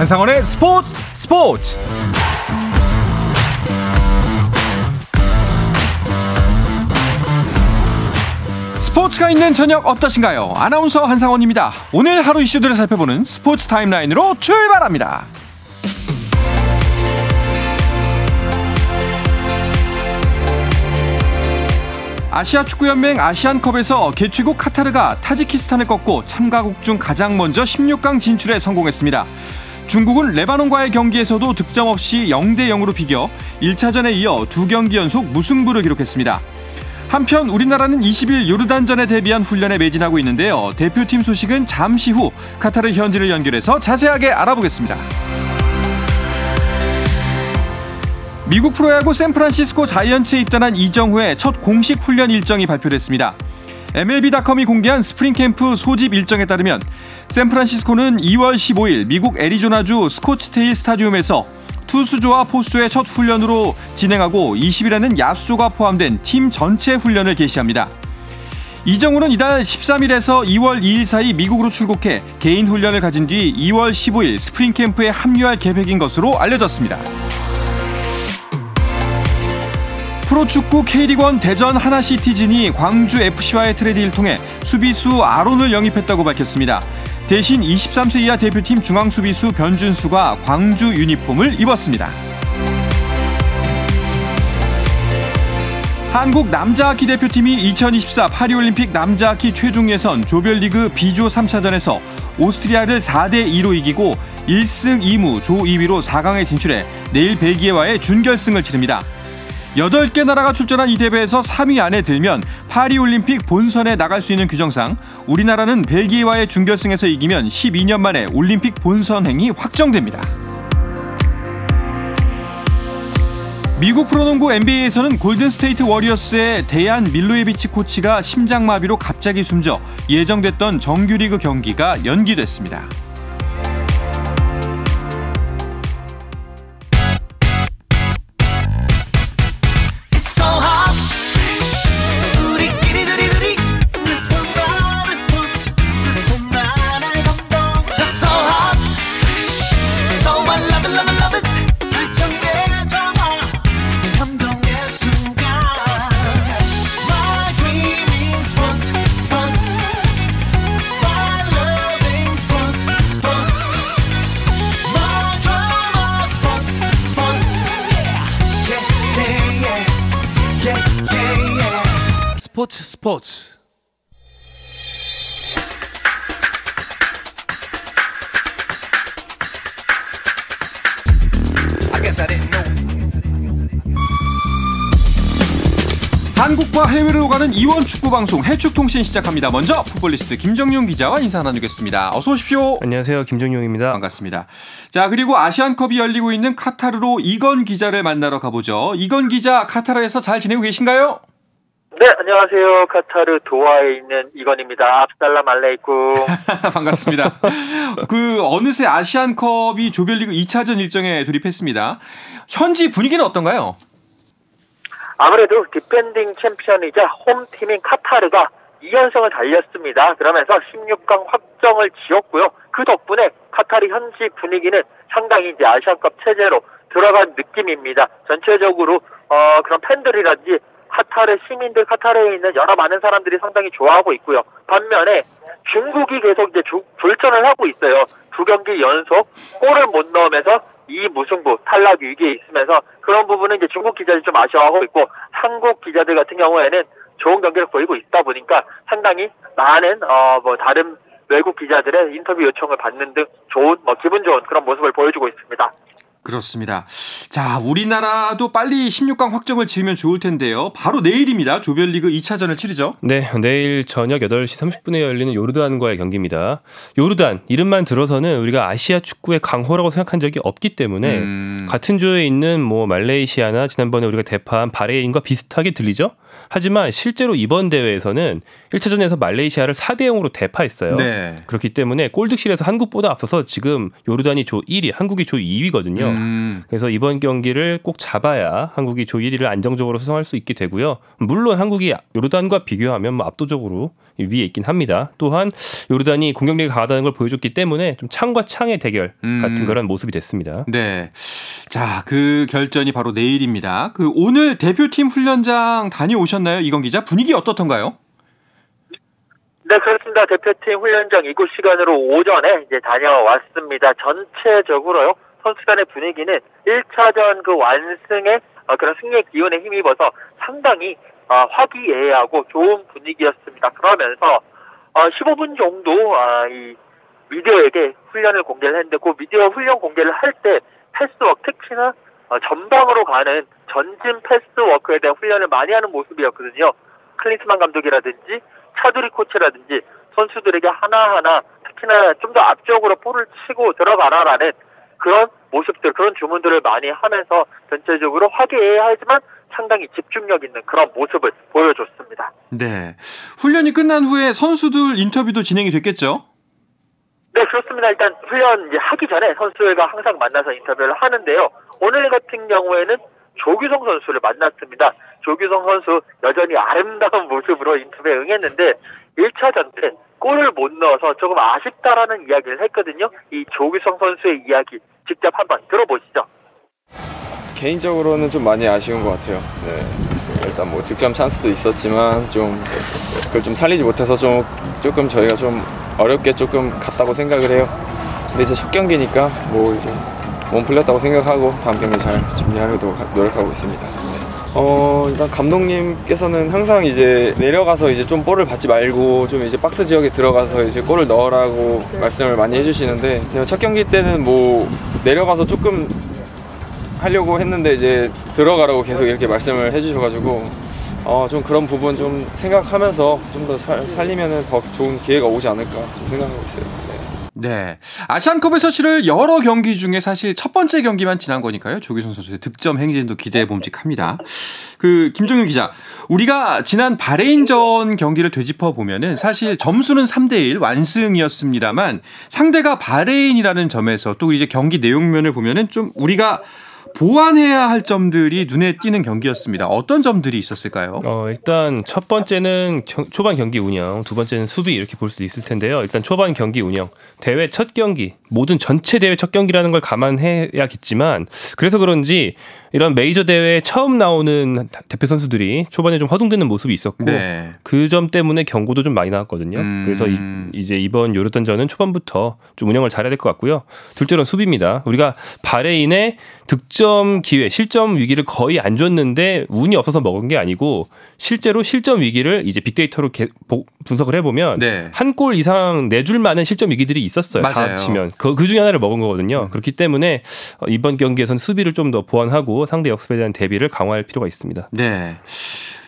한상원의 스포츠 스포츠 스포츠가 있는 저녁 어떠신가요? 아나운서 한상원입니다. 오늘 하루 이슈들을 살펴보는 스포츠 타임라인으로 출발합니다. 아시아 축구연맹 아시안컵에서 개최국 카타르가 타지키스탄을 꺾고 참가국 중 가장 먼저 16강 진출에 성공했습니다. 중국은 레바논과의 경기에서도 득점 없이 0대 0으로 비겨 1차전에 이어 두 경기 연속 무승부를 기록했습니다. 한편 우리나라는 20일 요르단전에 대비한 훈련에 매진하고 있는데요. 대표팀 소식은 잠시 후 카타르 현지를 연결해서 자세하게 알아보겠습니다. 미국 프로야구 샌프란시스코 자이언츠에 입단한 이정후의 첫 공식 훈련 일정이 발표됐습니다. MLB.com이 공개한 스프링 캠프 소집 일정에 따르면 샌프란시스코는 2월 15일 미국 애리조나주 스코츠데일 스타디움에서 투수조와 포수의 첫 훈련으로 진행하고 20일에는 야수조가 포함된 팀 전체 훈련을 개시합니다. 이정후는 이달 13일에서 2월 2일 사이 미국으로 출국해 개인 훈련을 가진 뒤 2월 15일 스프링 캠프에 합류할 계획인 것으로 알려졌습니다. 프로축구 K리그1 대전 하나시티즌이 광주 FC와의 트레이드를 통해 수비수 아론을 영입했다고 밝혔습니다. 대신 23세 이하 대표팀 중앙수비수 변준수가 광주 유니폼을 입었습니다. 한국 남자하키 대표팀이 2024 파리올림픽 남자하키 최종 예선 조별리그 B조 3차전에서 오스트리아를 4대 2로 이기고 1승 2무 조 2위로 4강에 진출해 내일 벨기에와의 준결승을 치릅니다. 8개 나라가 출전한 이 대회에서 3위 안에 들면 파리올림픽 본선에 나갈 수 있는 규정상 우리나라는 벨기에와의 준결승에서 이기면 12년 만에 올림픽 본선행이 확정됩니다. 미국 프로농구 NBA에서는 골든스테이트 워리어스의 대안 밀로에비치 코치가 심장마비로 갑자기 숨져 예정됐던 정규리그 경기가 연기됐습니다. 축구 방송 해축통신 시작합니다. 먼저 풋볼리스트 김정용 기자와 인사 나누겠습니다. 어서 오십시오. 안녕하세요. 김정용입니다. 반갑습니다. 자, 그리고 아시안컵이 열리고 있는 카타르로 이건 기자를 만나러 가보죠. 이건 기자, 카타르에서 잘 지내고 계신가요? 네, 안녕하세요. 카타르 도하에 있는 이건입니다. 압살람 알레이쿰. 반갑습니다. 그 어느새 아시안컵이 조별리그 2차전 일정에 돌입했습니다. 현지 분위기는 어떤가요? 아무래도 디펜딩 챔피언이자 홈팀인 카타르가 2연승을 달렸습니다. 그러면서 16강 확정을 지었고요. 그 덕분에 카타르 현지 분위기는 상당히 이제 아시안컵 체제로 들어간 느낌입니다. 전체적으로 어, 그런 팬들이라든지 카타르 시민들 카타르에 있는 여러 많은 사람들이 상당히 좋아하고 있고요. 반면에 중국이 계속 이제 주, 졸전을 하고 있어요. 두 경기 연속 골을 못 넣으면서 이 무승부 탈락 위기에 있으면서 그런 부분은 이제 중국 기자들이 좀 아쉬워하고 있고 한국 기자들 같은 경우에는 좋은 경기를 보이고 있다 보니까 상당히 많은 어 뭐 다른 외국 기자들의 인터뷰 요청을 받는 등 좋은 뭐 기분 좋은 그런 모습을 보여주고 있습니다. 그렇습니다. 자, 우리나라도 빨리 16강 확정을 지으면 좋을 텐데요. 바로 내일입니다. 조별리그 2차전을 치르죠. 네, 내일 저녁 8시 30분에 열리는 요르단과의 경기입니다. 요르단 이름만 들어서는 우리가 아시아 축구의 강호라고 생각한 적이 없기 때문에 음... 같은 조에 있는 뭐 말레이시아나 지난번에 우리가 대파한 바레인과 비슷하게 들리죠. 하지만 실제로 이번 대회에서는 1차전에서 말레이시아를 4대 0으로 대파했어요. 네. 그렇기 때문에 골득실에서 한국보다 앞서서 지금 요르단이 조 1위, 한국이 조 2위거든요. 음, 그래서 이번 경기를 꼭 잡아야 한국이 조 1위를 안정적으로 수성할 수 있게 되고요. 물론 한국이 요르단과 비교하면 뭐 압도적으로 위에 있긴 합니다. 또한 요르단이 공격력이 강하다는 걸 보여줬기 때문에 좀 창과 창의 대결 같은 음. 그런 모습이 됐습니다. 네. 자, 그 결전이 바로 내일입니다. 그 오늘 대표팀 훈련장 다녀오셨나요? 이건 기자 분위기 어떻던가요? 네, 그렇습니다. 대표팀 훈련장 이곳 시간으로 오전에 이제 다녀왔습니다. 전체적으로요, 선수 간의 분위기는 1차전 그 완승의 어, 그런 승리의 기운에 힘입어서 상당히 어, 화기애애하고 좋은 분위기였습니다. 그러면서 어, 15분 정도 아, 이 미디어에게 훈련을 공개를 했는데 그 미디어 훈련 공개를 할때 패스워크 특히나 어, 전방으로 가는 전진 패스워크에 대한 훈련을 많이 하는 모습이었거든요. 클린스만 감독이라든지 차두리 코치라든지 선수들에게 하나하나 특히나 좀 더 앞쪽으로 볼을 치고 들어가라라는 그런 모습들, 그런 주문들을 많이 하면서 전체적으로 화기애애하지만 상당히 집중력 있는 그런 모습을 보여줬습니다. 네. 훈련이 끝난 후에 선수들 인터뷰도 진행이 됐겠죠? 네, 그렇습니다. 일단 훈련 하기 전에 선수들과 항상 만나서 인터뷰를 하는데요. 오늘 같은 경우에는 조규성 선수를 만났습니다. 조규성 선수 여전히 아름다운 모습으로 인터뷰에 응했는데 1차전 때 골을 못 넣어서 조금 아쉽다라는 이야기를 했거든요. 이 조규성 선수의 이야기 직접 한번 들어보시죠. 개인적으로는 좀 많이 아쉬운 것 같아요. 네. 일단 뭐 득점 찬스도 있었지만 좀 그걸 좀 살리지 못해서 좀 조금 저희가 좀 어렵게 조금 갔다고 생각을 해요. 근데 이제 첫 경기니까 뭐 이제 몸 풀렸다고 생각하고 다음 경기 잘 준비하려고 노력하고 있습니다. 네. 어 일단 감독님께서는 항상 이제 내려가서 이제 좀 볼을 받지 말고 좀 이제 박스 지역에 들어가서 이제 골을 넣으라고 말씀을 많이 해주시는데 그냥 첫 경기 때는 뭐 내려가서 조금 하려고 했는데 이제 들어가라고 계속 이렇게 말씀을 해주셔가지고 어 좀 그런 부분 좀 생각하면서 좀 더 살리면은 더 좋은 기회가 오지 않을까 좀 생각하고 있어요. 네. 네. 아시안컵에서 치를 여러 경기 중에 사실 첫 번째 경기만 지난 거니까요. 조규성 선수의 득점 행진도 기대해 봄직합니다. 그 김종윤 기자, 우리가 지난 바레인전 경기를 되짚어 보면은 사실 점수는 3대 1 완승이었습니다만 상대가 바레인이라는 점에서 또 이제 경기 내용면을 보면은 좀 우리가 보완해야 할 점들이 눈에 띄는 경기였습니다. 어떤 점들이 있었을까요? 어, 일단 첫 번째는 경- 초반 경기 운영, 두 번째는 수비 이렇게 볼 수도 있을 텐데요. 일단 초반 경기 운영, 대회 첫 경기, 모든 전체 대회 첫 경기라는 걸 감안해야겠지만 그래서 그런지 이런 메이저 대회에 처음 나오는 대표 선수들이 초반에 좀 허둥대는 모습이 있었고 네. 그점 때문에 경고도 좀 많이 나왔거든요. 음. 그래서 이, 제 이번 요르단전은 초반부터 좀 운영을 잘해야 될 것 같고요. 둘째로는 수비입니다. 우리가 바레인의 득점 기회, 실점 위기를 거의 안 줬는데 운이 없어서 먹은 게 아니고 실제로 실점 위기를 이제 빅데이터로 개- 보- 분석을 해보면 네. 한골 이상 내줄 만한 실점 위기들이 있었어요. 다 맞아요. 합치면 그, 그 중에 하나를 먹은 거거든요. 그렇기 때문에 어, 이번 경기에서는 수비를 좀 더 보완하고 상대 역습에 대한 대비를 강화할 필요가 있습니다. 네.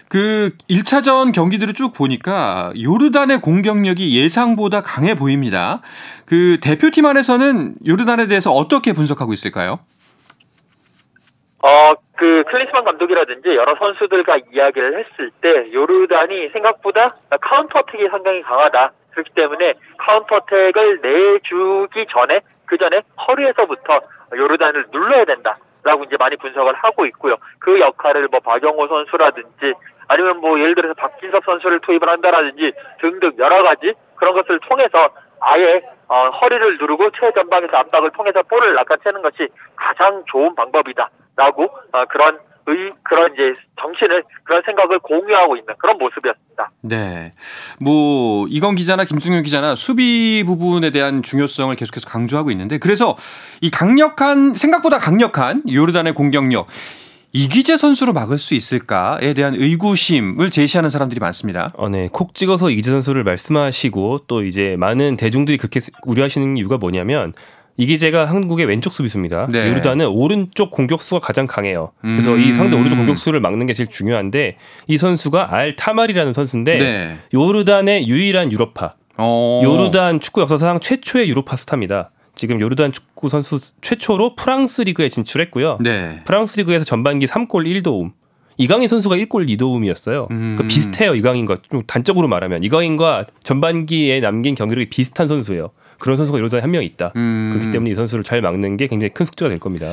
그 1차전 경기들을 쭉 보니까 요르단의 공격력이 예상보다 강해 보입니다. 그 대표팀 안에서는 요르단에 대해서 어떻게 분석하고 있을까요? 어, 그 클린스만 감독이라든지 여러 선수들과 이야기를 했을 때 요르단이 생각보다 counterattack이 상당히 강하다. 그렇기 때문에 counterattack을 내주기 전에 그 전에 허리에서부터 요르단을 눌러야 된다 라고 이제 많이 분석을 하고 있고요. 그 역할을 뭐 박용우 선수라든지 아니면 뭐 예를 들어서 박진섭 선수를 투입을 한다라든지 등등 여러 가지 그런 것을 통해서 아예 어, 허리를 누르고 최전방에서 압박을 통해서 볼을 낚아채는 것이 가장 좋은 방법이다 라고 어, 그런 의 그런 이제 정신을 그런 생각을 공유하고 있는 그런 모습이었습니다. 네. 뭐 이건 기자나 김승현 기자나 수비 부분에 대한 중요성을 계속해서 강조하고 있는데 그래서 이 강력한 생각보다 강력한 요르단의 공격력 이기재 선수로 막을 수 있을까에 대한 의구심을 제시하는 사람들이 많습니다. 어, 네. 콕 찍어서 이기재 선수를 말씀하시고 또 이제 많은 대중들이 그렇게 우려하시는 이유가 뭐냐면 이기재가 한국의 왼쪽 수비수입니다. 네. 요르단은 오른쪽 공격수가 가장 강해요. 그래서 음. 이 상대 오른쪽 공격수를 막는 게 제일 중요한데 이 선수가 알 타말이라는 선수인데 네. 요르단의 유일한 유럽파. 어. 요르단 축구 역사상 최초의 유로파 스타입니다. 지금 요르단 축구 선수 최초로 프랑스 리그에 진출했고요. 네. 프랑스 리그에서 전반기 3골 1도움. 이강인 선수가 1골 2도움이었어요. 음. 그 비슷해요. 이강인과 좀 단적으로 말하면 이강인과 전반기에 남긴 경기력이 비슷한 선수예요. 그런 선수가 이러다 한 명 있다. 음. 그렇기 때문에 이 선수를 잘 막는 게 굉장히 큰 숙제가 될 겁니다.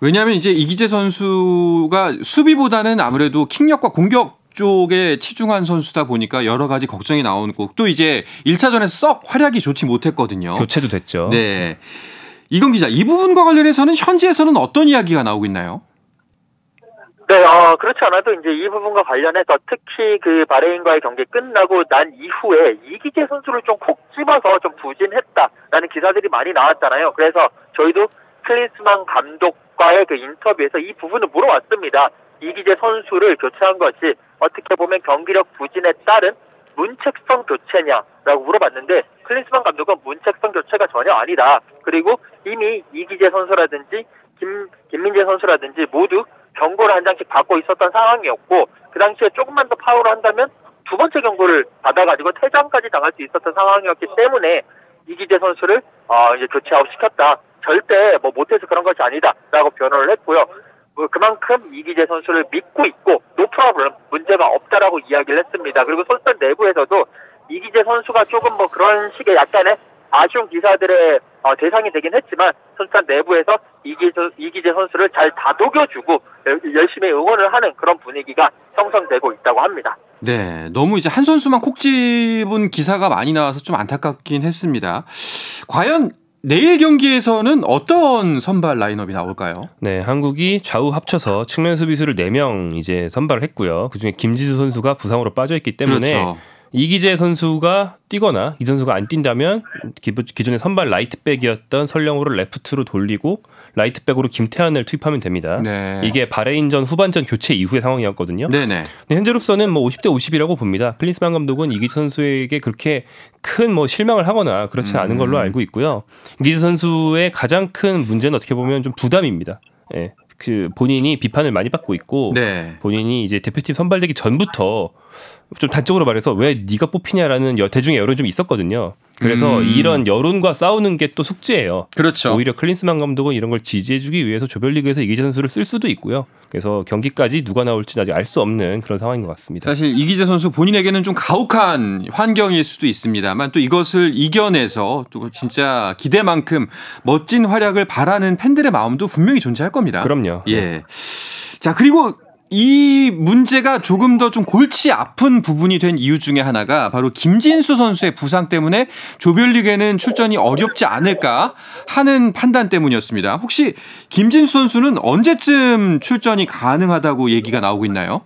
왜냐하면 이제 이기재 선수가 수비보다는 아무래도 킥력과 공격 쪽에 치중한 선수다 보니까 여러 가지 걱정이 나오고 또 이제 1차전에서 썩 활약이 좋지 못했거든요. 교체도 됐죠. 네. 이건 기자, 이 부분과 관련해서는 현지에서는 어떤 이야기가 나오고 있나요? 네, 어, 그렇지 않아도 이제 이 부분과 관련해서 특히 그 바레인과의 경기 끝나고 난 이후에 이기재 선수를 좀 콕 집어서 좀 부진했다라는 기사들이 많이 나왔잖아요. 그래서 저희도 클린스만 감독과의 그 인터뷰에서 이 부분을 물어왔습니다. 이기재 선수를 교체한 것이 어떻게 보면 경기력 부진에 따른 문책성 교체냐라고 물어봤는데 클린스만 감독은 문책성 교체가 전혀 아니다. 그리고 이미 이기재 선수라든지 김 김민재 선수라든지 모두 경고를 한 장씩 받고 있었던 상황이었고 그 당시에 조금만 더 파울을 한다면 두 번째 경고를 받아가지고 퇴장까지 당할 수 있었던 상황이었기 때문에 이기재 선수를 어, 이제 교체 아웃 시켰다. 절대 뭐 못해서 그런 것이 아니다라고 변호를 했고요. 뭐 그만큼 이기재 선수를 믿고 있고 no problem 문제가 없다라고 이야기를 했습니다. 그리고 선수단 내부에서도 이기재 선수가 조금 뭐 그런 식의 약간의 아쉬운 기사들의 어, 대상이 되긴 했지만 선수단 내부에서 이기재, 이기재 선수를 잘 다독여주고 열- 열심히 응원을 하는 그런 분위기가 형성되고 있다고 합니다. 네, 너무 이제 한 선수만 콕 집은 기사가 많이 나와서 좀 안타깝긴 했습니다. 과연 내일 경기에서는 어떤 선발 라인업이 나올까요? 네, 한국이 좌우 합쳐서 측면 수비수를 4명 이제 선발을 했고요. 그중에 김진수 선수가 부상으로 빠져 있기 때문에 그렇죠. 이기재 선수가 뛰거나 이 선수가 안 뛴다면 기- 기존의 선발 라이트백이었던 설령우를 레프트로 돌리고 라이트백으로 김태환을 투입하면 됩니다. 네. 이게 바레인전 후반전 교체 이후의 상황이었거든요. 네네. 근데 현재로서는 뭐 50대 50이라고 봅니다. 클린스만 감독은 이기재 선수에게 그렇게 큰 뭐 실망을 하거나 그렇지 않은 음. 걸로 알고 있고요. 이기재 선수의 가장 큰 문제는 어떻게 보면 좀 부담입니다. 예. 그 본인이 비판을 많이 받고 있고 네. 본인이 이제 대표팀 선발되기 전부터 좀 단적으로 말해서 왜 네가 뽑히냐라는 여- 대중의 여론이 좀 있었거든요. 그래서 음. 이런 여론과 싸우는 게 또 숙제예요. 그렇죠. 오히려 클린스만 감독은 이런 걸 지지해주기 위해서 조별리그에서 이기재 선수를 쓸 수도 있고요. 그래서 경기까지 누가 나올지 아직 알 수 없는 그런 상황인 것 같습니다. 사실 이기재 선수 본인에게는 좀 가혹한 환경일 수도 있습니다만 또 이것을 이겨내서 또 진짜 기대만큼 멋진 활약을 바라는 팬들의 마음도 분명히 존재할 겁니다. 그럼요. 네. 예. 자, 그리고 이 문제가 조금 더 좀 골치 아픈 부분이 된 이유 중에 하나가 바로 김진수 선수의 부상 때문에 조별리그에는 출전이 어렵지 않을까 하는 판단 때문이었습니다. 혹시 김진수 선수는 언제쯤 출전이 가능하다고 얘기가 나오고 있나요?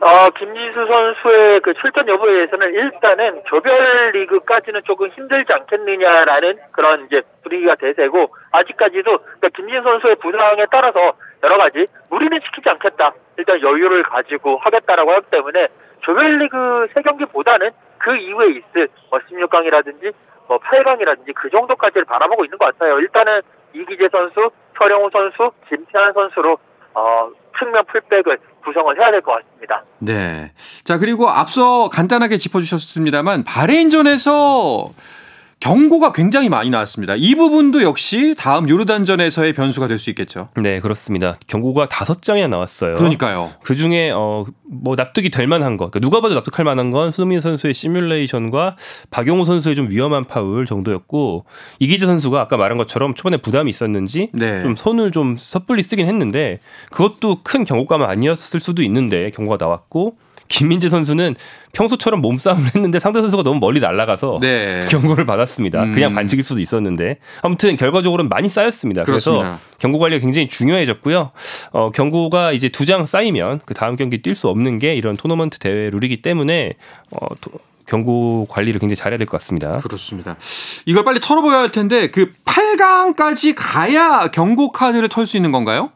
어, 김지수 선수의 그 출전 여부에 대해서는 일단은 조별리그까지는 조금 힘들지 않겠느냐라는 그런 이제 분위기가 대세고 아직까지도 그러니까 김진수 선수의 부상에 따라서 여러 가지 무리는 시키지 않겠다. 일단 여유를 가지고 하겠다라고 하기 때문에 조별리그 세 경기보다는 그 이후에 있을 뭐 16강이라든지 뭐 8강이라든지 그 정도까지를 바라보고 있는 것 같아요. 일단은 이기재 선수, 서령우 선수, 김태환 선수로 어, 측면 풀백을 구성을 해야 될 것 같습니다. 네. 자, 그리고 앞서 간단하게 짚어주셨습니다만, 바레인전에서 경고가 굉장히 많이 나왔습니다. 이 부분도 역시 다음 요르단전에서의 변수가 될 수 있겠죠. 네, 그렇습니다. 경고가 다섯 장이나 나왔어요. 그러니까요. 그 중에 어 뭐 납득이 될 만한 것, 그러니까 누가 봐도 납득할 만한 건 손흥민 선수의 시뮬레이션과 박용호 선수의 좀 위험한 파울 정도였고 이기재 선수가 아까 말한 것처럼 초반에 부담이 있었는지 네. 좀 손을 좀 섣불리 쓰긴 했는데 그것도 큰 경고감은 아니었을 수도 있는데 경고가 나왔고 김민재 선수는 평소처럼 몸싸움을 했는데 상대 선수가 너무 멀리 날아가서 네. 경고를 받았습니다. 음. 그냥 반칙일 수도 있었는데 아무튼 결과적으로는 많이 쌓였습니다. 그렇습니다. 그래서 경고 관리가 굉장히 중요해졌고요. 어, 경고가 이제 두 장 쌓이면 그 다음 경기 뛸 수 없는 게 이런 토너먼트 대회 룰이기 때문에 어, 도- 경고 관리를 굉장히 잘해야 될 것 같습니다. 그렇습니다. 이걸 빨리 털어봐야 할 텐데, 그 8강까지 가야 경고 카드를 털 수 있는 건가요?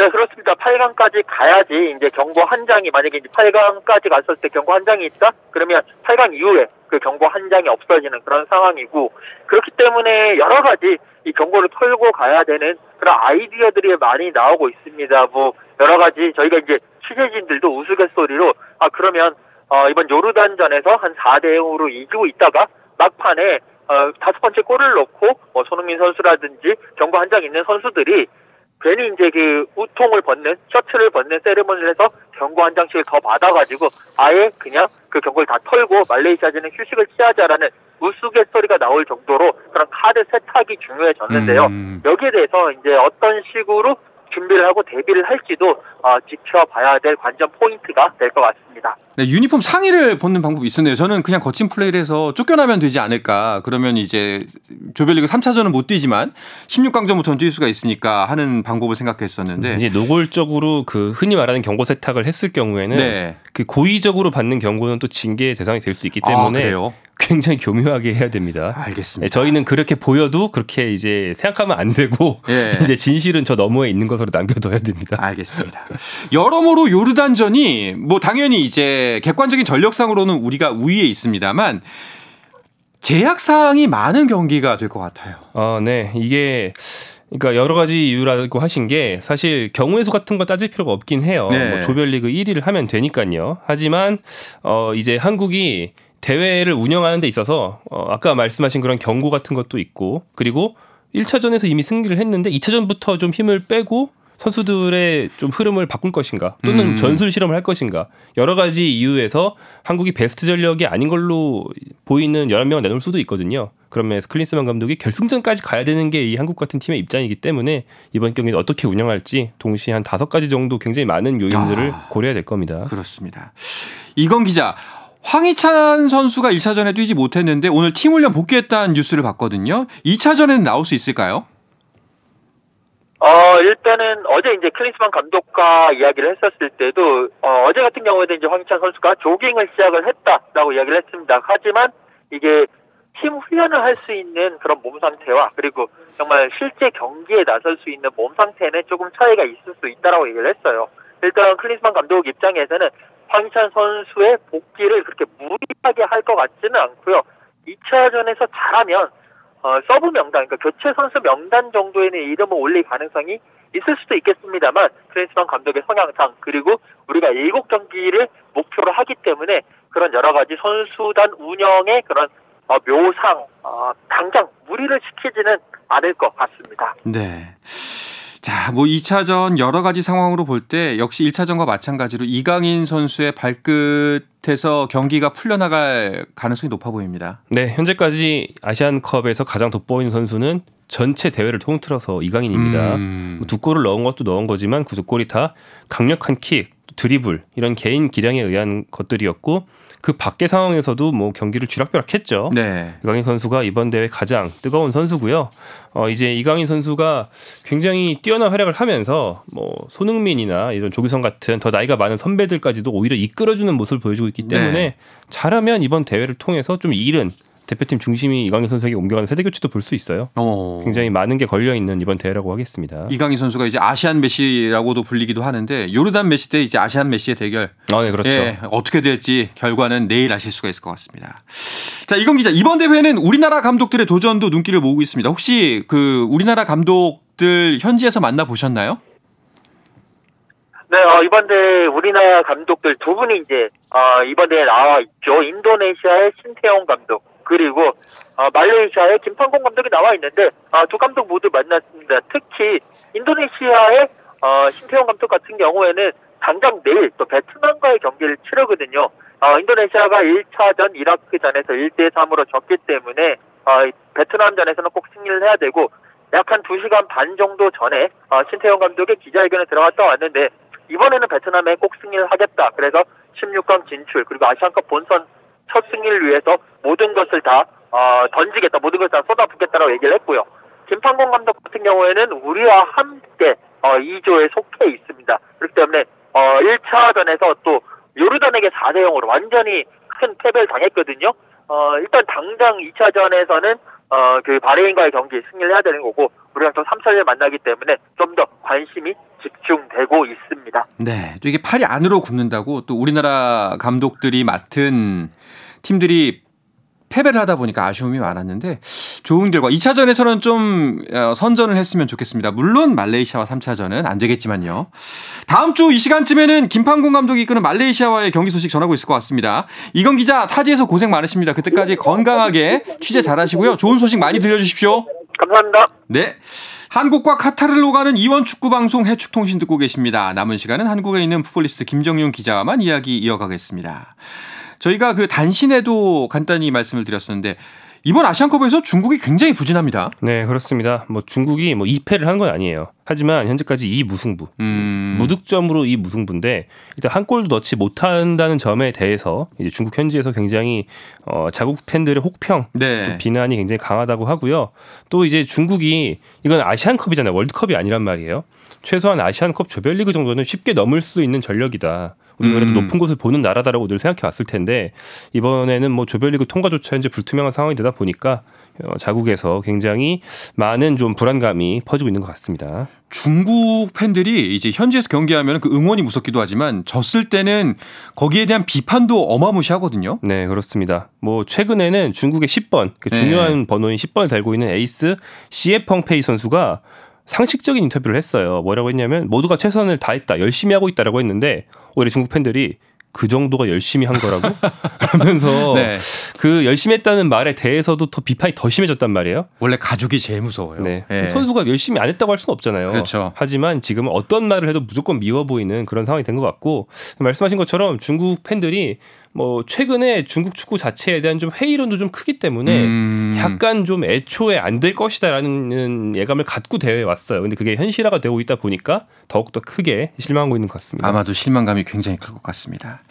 네, 그렇습니다. 8강까지 가야지 이제 경고 한 장이 만약에 이제 8강까지 갔을 때 경고 한 장이 있다? 그러면 8강 이후에 그 경고 한 장이 없어지는 그런 상황이고 그렇기 때문에 여러 가지 이 경고를 털고 가야 되는 그런 아이디어들이 많이 나오고 있습니다. 뭐 여러 가지 저희가 이제 취재진들도 우스갯소리로 아 그러면 어, 이번 요르단전에서 한 4대 0으로 이기고 있다가 막판에 어, 다섯 번째 골을 넣고 뭐 손흥민 선수라든지 경고 한 장 있는 선수들이 괜히 이제 그 우통을 벗는 셔츠를 벗는 세리머니를 해서 경고 한 장씩을 더 받아가지고 아예 그냥 그 경고를 다 털고 말레이시아전은 휴식을 취하자라는 우스갯소리가 나올 정도로 그런 카드 세탁이 중요해졌는데요. 음. 여기에 대해서 이제 어떤 식으로 준비를 하고 대비를 할지도 어, 지켜봐야 될 관전 포인트가 될 것 같습니다. 네, 유니폼 상의를 벗는 방법이 있었네요. 저는 그냥 거친 플레이를 해서 쫓겨나면 되지 않을까. 그러면 이제 조별리그 3차전은 못 뛰지만 16강전부터는 뛸 수가 있으니까 하는 방법을 생각했었는데. 이제 노골적으로 그 흔히 말하는 경고 세탁을 했을 경우에는 네. 그 고의적으로 받는 경고는 또 징계의 대상이 될 수 있기 아, 때문에 그래요? 굉장히 교묘하게 해야 됩니다. 알겠습니다. 네, 저희는 그렇게 보여도 그렇게 이제 생각하면 안 되고 예. 이제 진실은 저 너머에 있는 것으로 남겨둬야 됩니다. 알겠습니다. 여러모로 요르단전이 뭐 당연히 이제 객관적인 전력상으로는 우리가 우위에 있습니다만 제약 사항이 많은 경기가 될 것 같아요. 아, 네. 이게 그러니까 여러 가지 이유라고 하신 게 사실 경우의 수 같은 거 따질 필요가 없긴 해요. 네. 뭐 조별리그 1위를 하면 되니까요. 하지만 어 이제 한국이 대회를 운영하는 데 있어서 어 아까 말씀하신 그런 경고 같은 것도 있고 그리고 1차전에서 이미 승리를 했는데 2차전부터 좀 힘을 빼고 선수들의 좀 흐름을 바꿀 것인가 또는 음. 전술 실험을 할 것인가 여러 가지 이유에서 한국이 베스트 전력이 아닌 걸로 보이는 11명을 내놓을 수도 있거든요. 그러면서 클린스만 감독이 결승전까지 가야 되는 게 이 한국 같은 팀의 입장이기 때문에 이번 경기는 어떻게 운영할지 동시에 한 다섯 가지 정도 굉장히 많은 요인들을 아. 고려해야 될 겁니다. 그렇습니다. 이건 기자. 황희찬 선수가 1차전에 뛰지 못했는데 오늘 팀 훈련 복귀했다는 뉴스를 봤거든요. 2차전에는 나올 수 있을까요? 어, 일단은 어제 이제 클린스만 감독과 이야기를 했었을 때도, 어, 어제 같은 경우에도 이제 황희찬 선수가 조깅을 시작을 했다라고 이야기를 했습니다. 하지만 이게 팀 훈련을 할 수 있는 그런 몸 상태와 그리고 정말 실제 경기에 나설 수 있는 몸 상태는 조금 차이가 있을 수 있다라고 얘기를 했어요. 일단 클린스만 감독 입장에서는 황희찬 선수의 복귀를 그렇게 무리하게 할 것 같지는 않고요. 2차전에서 잘하면 어, 서브 명단, 그러니까 교체 선수 명단 정도에는 이름을 올릴 가능성이 있을 수도 있겠습니다만 클린스만 감독의 성향상 그리고 우리가 일곱 경기를 목표로 하기 때문에 그런 여러 가지 선수단 운영의 그런 어, 묘상 어, 당장 무리를 시키지는 않을 것 같습니다. 네. 자, 뭐 2차전 여러 가지 상황으로 볼 때 역시 1차전과 마찬가지로 이강인 선수의 발끝에서 경기가 풀려나갈 가능성이 높아 보입니다. 네, 현재까지 아시안컵에서 가장 돋보이는 선수는 전체 대회를 통틀어서 이강인입니다. 음. 뭐두 골을 넣은 것도 넣은 거지만 그 두 골이 다 강력한 킥, 드리블 이런 개인 기량에 의한 것들이었고 그 밖의 상황에서도 뭐 경기를 쥐락펴락했죠. 네. 이강인 선수가 이번 대회 가장 뜨거운 선수고요. 어 이제 이강인 선수가 굉장히 뛰어난 활약을 하면서 뭐 손흥민이나 이런 조규성 같은 더 나이가 많은 선배들까지도 오히려 이끌어주는 모습을 보여주고 있기 때문에 네. 잘하면 이번 대회를 통해서 좀 잃은 대표팀 중심이 이강인 선수에게 옮겨가는 세대 교체도 볼 수 있어요. 어. 굉장히 많은 게 걸려 있는 이번 대회라고 하겠습니다. 이강인 선수가 이제 아시안 메시라고도 불리기도 하는데 요르단 메시 대 이제 아시안 메시의 대결. 아, 네, 그렇죠. 예, 어떻게 될지 결과는 내일 아실 수가 있을 것 같습니다. 자, 이건 기자 이번 대회는 우리나라 감독들의 도전도 눈길을 모으고 있습니다. 혹시 그 우리나라 감독들 현지에서 만나 보셨나요? 네, 어, 이번 대회 우리나라 감독들 두 분이 이제 어, 이번 대회에 나와 있죠. 인도네시아의 신태용 감독 그리고 어, 말레이시아의 김판공 감독이 나와 있는데 어, 두 감독 모두 만났습니다. 특히 인도네시아의 어, 신태용 감독 같은 경우에는 당장 내일 또 베트남과의 경기를 치르거든요. 어, 인도네시아가 1차전 이라크전에서 1대 3으로 졌기 때문에 어, 이 베트남전에서는 꼭 승리를 해야 되고 약한 2시간 반 정도 전에 어, 신태용 감독의 기자회견에 들어갔다 왔는데 이번에는 베트남에 꼭 승리를 하겠다. 그래서 16강 진출 그리고 아시안컵 본선 첫 승리를 위해서 모든 것을 다 어, 던지겠다. 모든 것을 다 쏟아붓겠다라고 얘기를 했고요. 김판공 감독 같은 경우에는 우리와 함께 어, 2조에 속해 있습니다. 그렇기 때문에 어, 1차전에서 또 요르단에게 4대 0으로 완전히 큰 패배를 당했거든요. 어, 일단 당장 2차전에서는 어, 그 바레인과의 경기 승리를 해야 되는 거고 우리가 또 3차전을 만나기 때문에 좀 더 관심이 집중되고 있습니다. 네. 또 이게 팔이 안으로 굽는다고 또 우리나라 감독들이 맡은 팀들이 패배를 하다 보니까 아쉬움이 많았는데 좋은 결과 2차전에서는 좀 어, 선전을 했으면 좋겠습니다. 물론 말레이시아와 3차전은 안 되겠지만요. 다음 주 이 시간쯤에는 김판공 감독이 이끄는 말레이시아와의 경기 소식 전하고 있을 것 같습니다. 이건 기자 타지에서 고생 많으십니다. 그때까지 건강하게 취재 잘하시고요. 좋은 소식 많이 들려주십시오. 감사합니다. 네. 한국과 카타르를 오가는 이원 축구 방송 해축통신 듣고 계십니다. 남은 시간은 한국에 있는 풋볼리스트 김정윤 기자와만 이야기 이어가겠습니다. 저희가 그 단신에도 간단히 말씀을 드렸었는데 이번 아시안컵에서 중국이 굉장히 부진합니다. 네, 그렇습니다. 뭐 중국이 뭐 2패를 한 건 아니에요. 하지만 현재까지 이 무승부. 음. 무득점으로 이 무승부인데 일단 한 골도 넣지 못한다는 점에 대해서 이제 중국 현지에서 굉장히 어, 자국 팬들의 혹평, 네. 또 비난이 굉장히 강하다고 하고요. 또 이제 중국이 이건 아시안컵이잖아요. 월드컵이 아니란 말이에요. 최소한 아시안컵 조별리그 정도는 쉽게 넘을 수 있는 전력이다. 우리가 그래도 음. 높은 곳을 보는 나라다라고 늘 생각해 왔을 텐데 이번에는 뭐 조별리그 통과조차 현재 불투명한 상황이 되다 보니까 어, 자국에서 굉장히 많은 좀 불안감이 퍼지고 있는 것 같습니다. 중국 팬들이 이제 현지에서 경기하면 그 응원이 무섭기도 하지만 졌을 때는 거기에 대한 비판도 어마무시하거든요. 네, 그렇습니다. 뭐 최근에는 중국의 10번, 그 네. 중요한 번호인 10번을 달고 있는 에이스 시에펑페이 선수가 상식적인 인터뷰를 했어요. 뭐라고 했냐면 모두가 최선을 다했다, 열심히 하고 있다라고 했는데 오히려 중국 팬들이 그 정도가 열심히 한 거라고 하면서 네. 그 열심히 했다는 말에 대해서도 더 비판이 더 심해졌단 말이에요. 원래 가족이 제일 무서워요. 네. 예. 선수가 열심히 안 했다고 할 수는 없잖아요. 그렇죠. 하지만 지금은 어떤 말을 해도 무조건 미워 보이는 그런 상황이 된 것 같고 말씀하신 것처럼 중국 팬들이 뭐 최근에 중국 축구 자체에 대한 좀 회의론도 좀 크기 때문에 음. 약간 좀 애초에 안 될 것이다라는 예감을 갖고 대회에 왔어요. 근데 그게 현실화가 되고 있다 보니까 더욱더 크게 실망하고 있는 것 같습니다. 아마도 실망감이 굉장히 클 것 같습니다.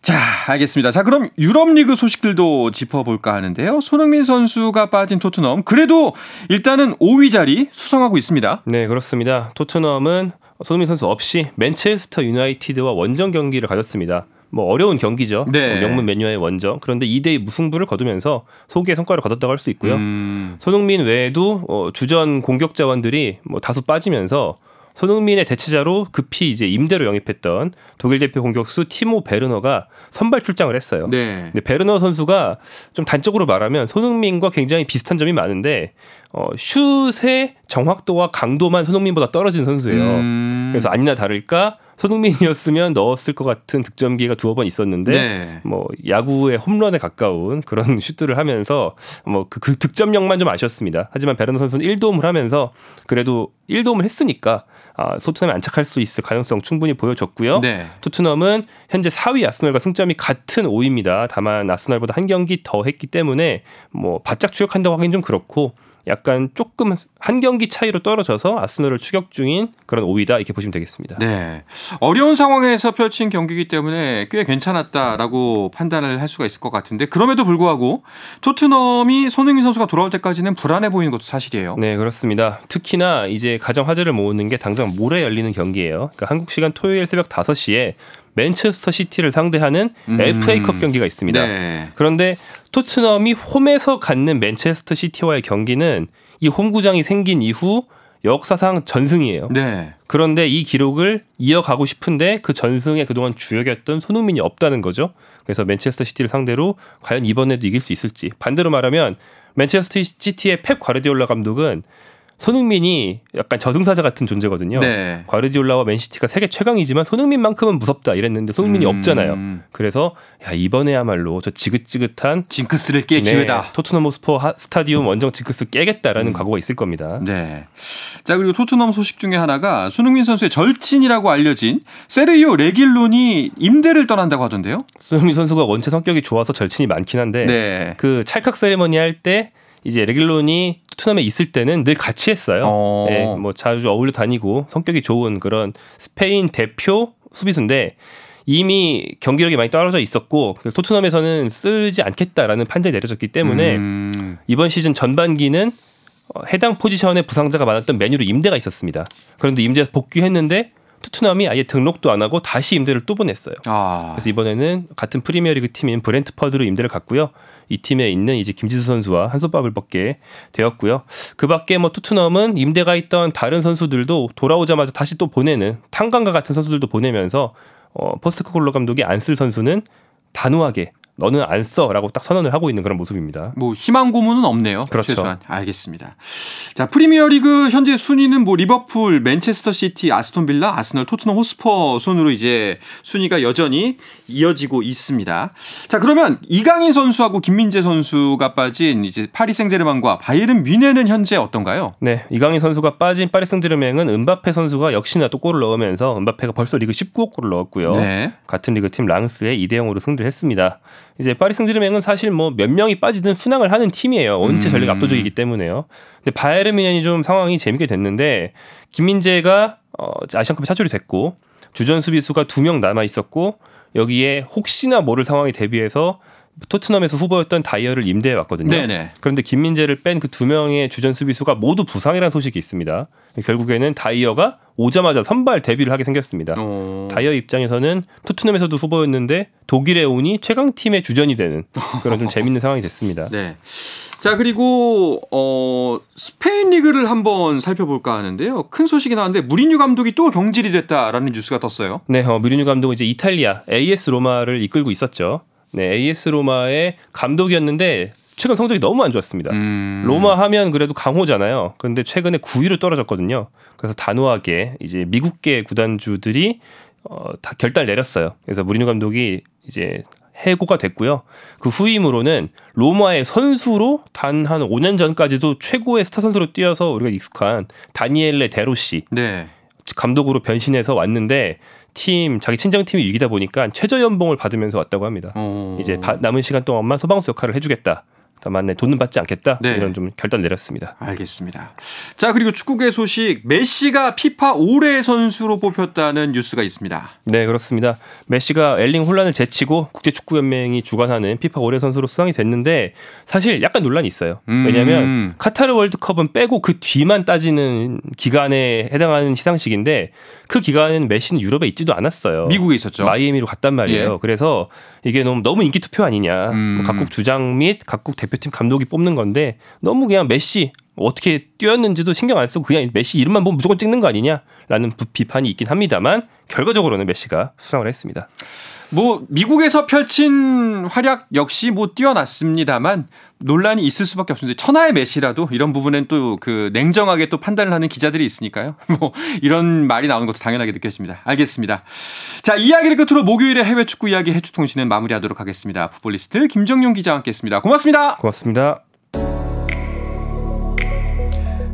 자, 알겠습니다. 자, 그럼 유럽 리그 소식들도 짚어볼까 하는데요. 손흥민 선수가 빠진 토트넘. 그래도 일단은 5위 자리 수성하고 있습니다. 네, 그렇습니다. 토트넘은 손흥민 선수 없이 맨체스터 유나이티드와 원정 경기를 가졌습니다. 뭐 어려운 경기죠. 네. 뭐 명문 메뉴의 원정. 그런데 2대2 무승부를 거두면서 소기의 성과를 거뒀다고 할 수 있고요. 음. 손흥민 외에도 어, 주전 공격 자원들이 뭐 다수 빠지면서 손흥민의 대체자로 급히 이제 임대로 영입했던 독일 대표 공격수 티모 베르너가 선발 출장을 했어요. 네. 근데 베르너 선수가 좀 단적으로 말하면 손흥민과 굉장히 비슷한 점이 많은데 어, 슛의 정확도와 강도만 손흥민보다 떨어진 선수예요. 음. 그래서 아니나 다를까 손흥민이었으면 넣었을 것 같은 득점 기회가 두어 번 있었는데 네. 뭐 야구의 홈런에 가까운 그런 슛들을 하면서 뭐그 득점력만 좀 아쉬웠습니다. 하지만 베르너 선수는 1도움을 하면서 그래도 1도움을 했으니까 아, 토트넘에 안착할 수 있을 가능성 충분히 보여줬고요. 네. 토트넘은 현재 4위 아스널과 승점이 같은 5위입니다. 다만 아스널보다 한 경기 더 했기 때문에 뭐 바짝 추격한다고 하긴 좀 그렇고 약간 조금 한 경기 차이로 떨어져서 아스널을 추격 중인 그런 5위다 이렇게 보시면 되겠습니다. 네. 어려운 상황에서 펼친 경기이기 때문에 꽤 괜찮았다라고 판단을 할 수가 있을 것 같은데 그럼에도 불구하고 토트넘이 손흥민 선수가 돌아올 때까지는 불안해 보이는 것도 사실이에요. 네, 그렇습니다. 특히나 이제 가장 화제를 모으는 게 당장 모레 열리는 경기예요. 그러니까 한국 시간 토요일 새벽 5시에 맨체스터 시티를 상대하는 음. FA컵 경기가 있습니다. 네. 그런데 토트넘이 홈에서 갖는 맨체스터 시티와의 경기는 이 홈구장이 생긴 이후 역사상 전승이에요. 네. 그런데 이 기록을 이어가고 싶은데 그 전승에 그동안 주역이었던 손흥민이 없다는 거죠. 그래서 맨체스터 시티를 상대로 과연 이번에도 이길 수 있을지. 반대로 말하면 맨체스터 시티의 펩 과르디올라 감독은 손흥민이 약간 저승사자 같은 존재거든요. 네. 과르디올라와 맨시티가 세계 최강이지만 손흥민만큼은 무섭다 이랬는데 손흥민이 음. 없잖아요. 그래서 야 이번에야말로 저 지긋지긋한 징크스를 깰 네, 기회다. 토트넘 호스퍼 하- 스타디움 원정 징크스 깨겠다라는 각오가 있을 겁니다. 네. 자, 그리고 토트넘 소식 중에 하나가 손흥민 선수의 절친이라고 알려진 세르히오 레길론이 임대를 떠난다고 하던데요. 손흥민 선수가 원체 성격이 좋아서 절친이 많긴 한데 네. 그 찰칵 세레머니 할때 이제 레길론이 토트넘에 있을 때는 늘 같이 했어요. 어. 예, 뭐 자주 어울려 다니고 성격이 좋은 그런 스페인 대표 수비수인데 이미 경기력이 많이 떨어져 있었고 토트넘에서는 쓰지 않겠다라는 판단이 내려졌기 때문에 음. 이번 시즌 전반기는 어, 해당 포지션의 부상자가 많았던 메뉴로 임대가 있었습니다. 그런데 임대에서 복귀했는데 토트넘이 아예 등록도 안 하고 다시 임대를 또 보냈어요. 아. 그래서 이번에는 같은 프리미어리그 팀인 브렌트퍼드로 임대를 갔고요. 이 팀에 있는 이제 김지수 선수와 한솥밥을 먹게 되었고요. 그밖에 뭐 토트넘은 임대가 있던 다른 선수들도 돌아오자마자 다시 또 보내는 탄강과 같은 선수들도 보내면서 어, 포스테코글루 감독이 안 쓸 선수는 단호하게 너는 안 써라고 딱 선언을 하고 있는 그런 모습입니다. 뭐 희망 고문은 없네요. 그렇죠. 최소한 알겠습니다. 자 프리미어리그 현재 순위는 뭐 리버풀, 맨체스터 시티, 아스톤 빌라, 아스널, 토트넘 호스퍼 순으로 이제 순위가 여전히 이어지고 있습니다. 자 그러면 이강인 선수하고 김민재 선수가 빠진 이제 파리 생제르맹과 바이에른 뮌헨은 현재 어떤가요? 네, 이강인 선수가 빠진 파리 생제르맹은 음바페 선수가 역시나 또 골을 넣으면서 음바페가 벌써 리그 19골을 넣었고요. 네. 같은 리그 팀 랑스에 2대 0으로 승리를 했습니다. 이제 파리 생제르맹은 사실 뭐 몇 명이 빠지든 순항을 하는 팀이에요. 원체 음. 전력 압도적이기 때문에요. 근데 바이에른 뮌헨이 좀 상황이 재밌게 됐는데 김민재가 어, 아시안컵에 차출이 됐고 주전 수비수가 두 명 남아 있었고 여기에 혹시나 모를 상황에 대비해서 토트넘에서 후보였던 다이어를 임대해 왔거든요. 네네. 그런데 김민재를 뺀 그 두 명의 주전 수비수가 모두 부상이라는 소식이 있습니다. 결국에는 다이어가 오자마자 선발 데뷔를 하게 생겼습니다. 어... 다이어 입장에서는 토트넘에서도 후보였는데 독일에 오니 최강 팀의 주전이 되는 그런 좀 재밌는 상황이 됐습니다. 네. 자 그리고 어 스페인 리그를 한번 살펴볼까 하는데요. 큰 소식이 나왔는데 무리뉴 감독이 또 경질이 됐다라는 뉴스가 떴어요. 네, 어, 미르뉴 감독은 이제 이탈리아 AS 로마를 이끌고 있었죠. 네, AS 로마의 감독이었는데 최근 성적이 너무 안 좋았습니다. 음... 로마 하면 그래도 강호잖아요. 그런데 최근에 9위로 떨어졌거든요. 그래서 단호하게 이제 미국계 구단주들이 어, 다 결단 내렸어요. 그래서 무리뉴 감독이 이제 해고가 됐고요. 그 후임으로는 로마의 선수로 단 한 5년 전까지도 최고의 스타 선수로 뛰어서 우리가 익숙한 다니엘레 데로시 네. 감독으로 변신해서 왔는데 팀 자기 친정 팀이 이기다 보니까 최저 연봉을 받으면서 왔다고 합니다. 어... 이제 바- 남은 시간 동안만 소방수 역할을 해주겠다. 다만 내 돈은 받지 않겠다. 네. 이런 좀 결단 내렸습니다. 알겠습니다. 자 그리고 축구계 소식 메시가 피파 올해 선수로 뽑혔다는 뉴스가 있습니다. 네 그렇습니다. 메시가 엘링 홀란을 제치고 국제 축구 연맹이 주관하는 피파 올해 선수로 수상이 됐는데 사실 약간 논란이 있어요. 음. 왜냐하면 카타르 월드컵은 빼고 그 뒤만 따지는 기간에 해당하는 시상식인데 그 기간에는 메시는 유럽에 있지도 않았어요. 미국에 있었죠. 마이애미로 갔단 말이에요. 예. 그래서 이게 너무 너무 인기 투표 아니냐. 음. 뭐 각국 주장 및 각국 대표팀 감독이 뽑는 건데 너무 그냥 메시 어떻게 뛰었는지도 신경 안 쓰고 그냥 메시 이름만 보면 무조건 찍는 거 아니냐라는 부- 비판이 있긴 합니다만 결과적으로는 메시가 수상을 했습니다. 뭐 미국에서 펼친 활약 역시 뭐 뛰어났습니다만 논란이 있을 수밖에 없습니다. 천하의 메시라도 이런 부분엔 또 그 냉정하게 또 판단을 하는 기자들이 있으니까요. 뭐 이런 말이 나오는 것도 당연하게 느껴집니다. 알겠습니다. 자 이야기를 끝으로 목요일에 해외 축구 이야기 해축 통신은 마무리하도록 하겠습니다. 풋볼리스트 김정용 기자와 함께했습니다. 고맙습니다. 고맙습니다.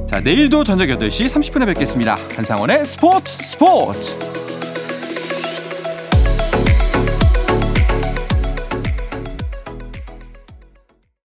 자 내일도 저녁 8시 30분에 뵙겠습니다. 한상원의 스포츠 스포츠.